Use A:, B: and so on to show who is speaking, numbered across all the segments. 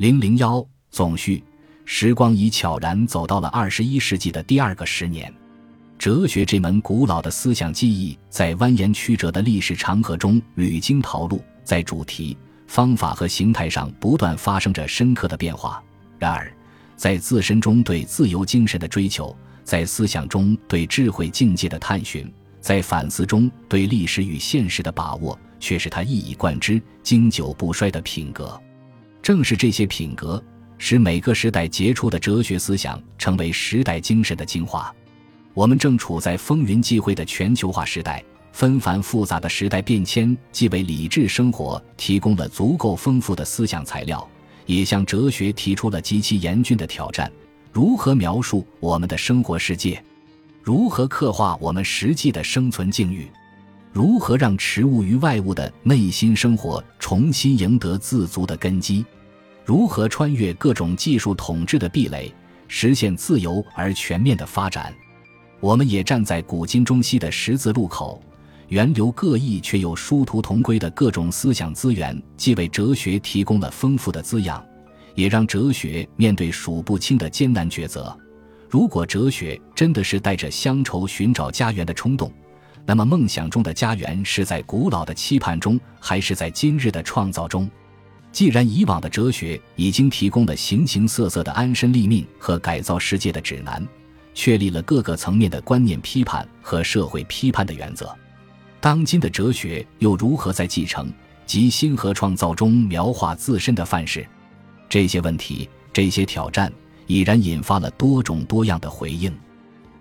A: 零零幺总序：时光已悄然走到了二十一世纪的第二个十年，哲学这门古老的思想技艺在蜿蜒曲折的历史长河中屡经淘路，在主题、方法和形态上不断发生着深刻的变化。然而，在自身中对自由精神的追求，在思想中对智慧境界的探寻，在反思中对历史与现实的把握，却是他一以贯之、经久不衰的品格。正是这些品格，使每个时代杰出的哲学思想成为时代精神的精华。我们正处在风云际会的全球化时代，纷繁复杂的时代变迁既为理智生活提供了足够丰富的思想材料，也向哲学提出了极其严峻的挑战：如何描述我们的生活世界？如何刻画我们实际的生存境遇？如何让持物于外物的内心生活重新赢得自足的根基？如何穿越各种技术统治的壁垒，实现自由而全面的发展？我们也站在古今中西的十字路口，源流各异却又殊途同归的各种思想资源，既为哲学提供了丰富的滋养，也让哲学面对数不清的艰难抉择。如果哲学真的是带着乡愁寻找家园的冲动，那么，梦想中的家园是在古老的期盼中，还是在今日的创造中？既然以往的哲学已经提供了形形色色的安身立命和改造世界的指南，确立了各个层面的观念批判和社会批判的原则，当今的哲学又如何在继承及新和创造中描画自身的范式？这些问题，这些挑战，已然引发了多种多样的回应。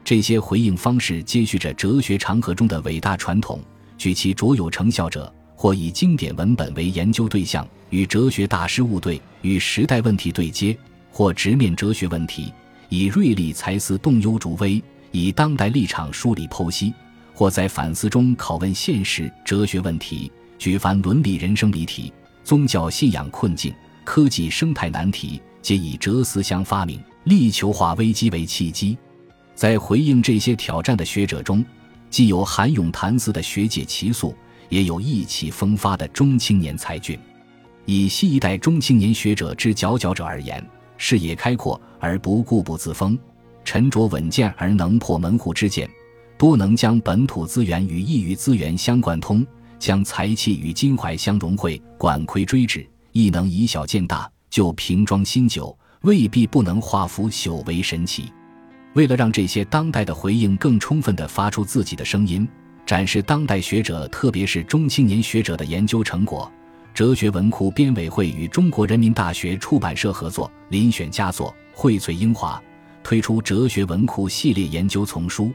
A: 这些回应方式接续着哲学长河中的伟大传统，举其卓有成效者，或以经典文本为研究对象，与哲学大师务对，与时代问题对接；或直面哲学问题，以锐利才思动忧逐微，以当代立场梳理剖析；或在反思中拷问现实哲学问题，举凡伦理人生谜题、宗教信仰困境、科技生态难题，皆以哲思相发明，力求化危机为契机。在回应这些挑战的学者中，既有涵咏谈思的学界奇素，也有意气风发的中青年才俊。以新一代中青年学者之佼佼者而言，视野开阔而不固步自封，沉着稳健而能破门户之见，多能将本土资源与异域资源相贯通，将才气与襟怀相融汇，管窥追止，亦能以小见大，就瓶装新酒，未必不能化腐朽为神奇。为了让这些当代的回应更充分地发出自己的声音，展示当代学者特别是中青年学者的研究成果，哲学文库编委会与中国人民大学出版社合作，遴选佳作，荟萃英华，推出哲学文库系列研究丛书，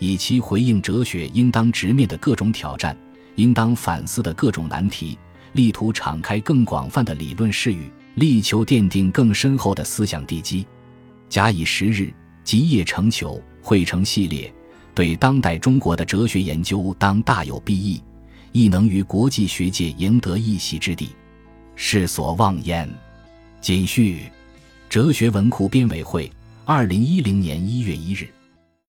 A: 以其回应哲学应当直面的各种挑战，应当反思的各种难题，力图敞开更广泛的理论视域，力求奠定更深厚的思想地基。假以时日。集腋成裘，汇成系列，对当代中国的哲学研究当大有裨益，亦能于国际学界赢得一席之地，世所望焉。谨序：哲学文库编委会，二零一零年一月一日。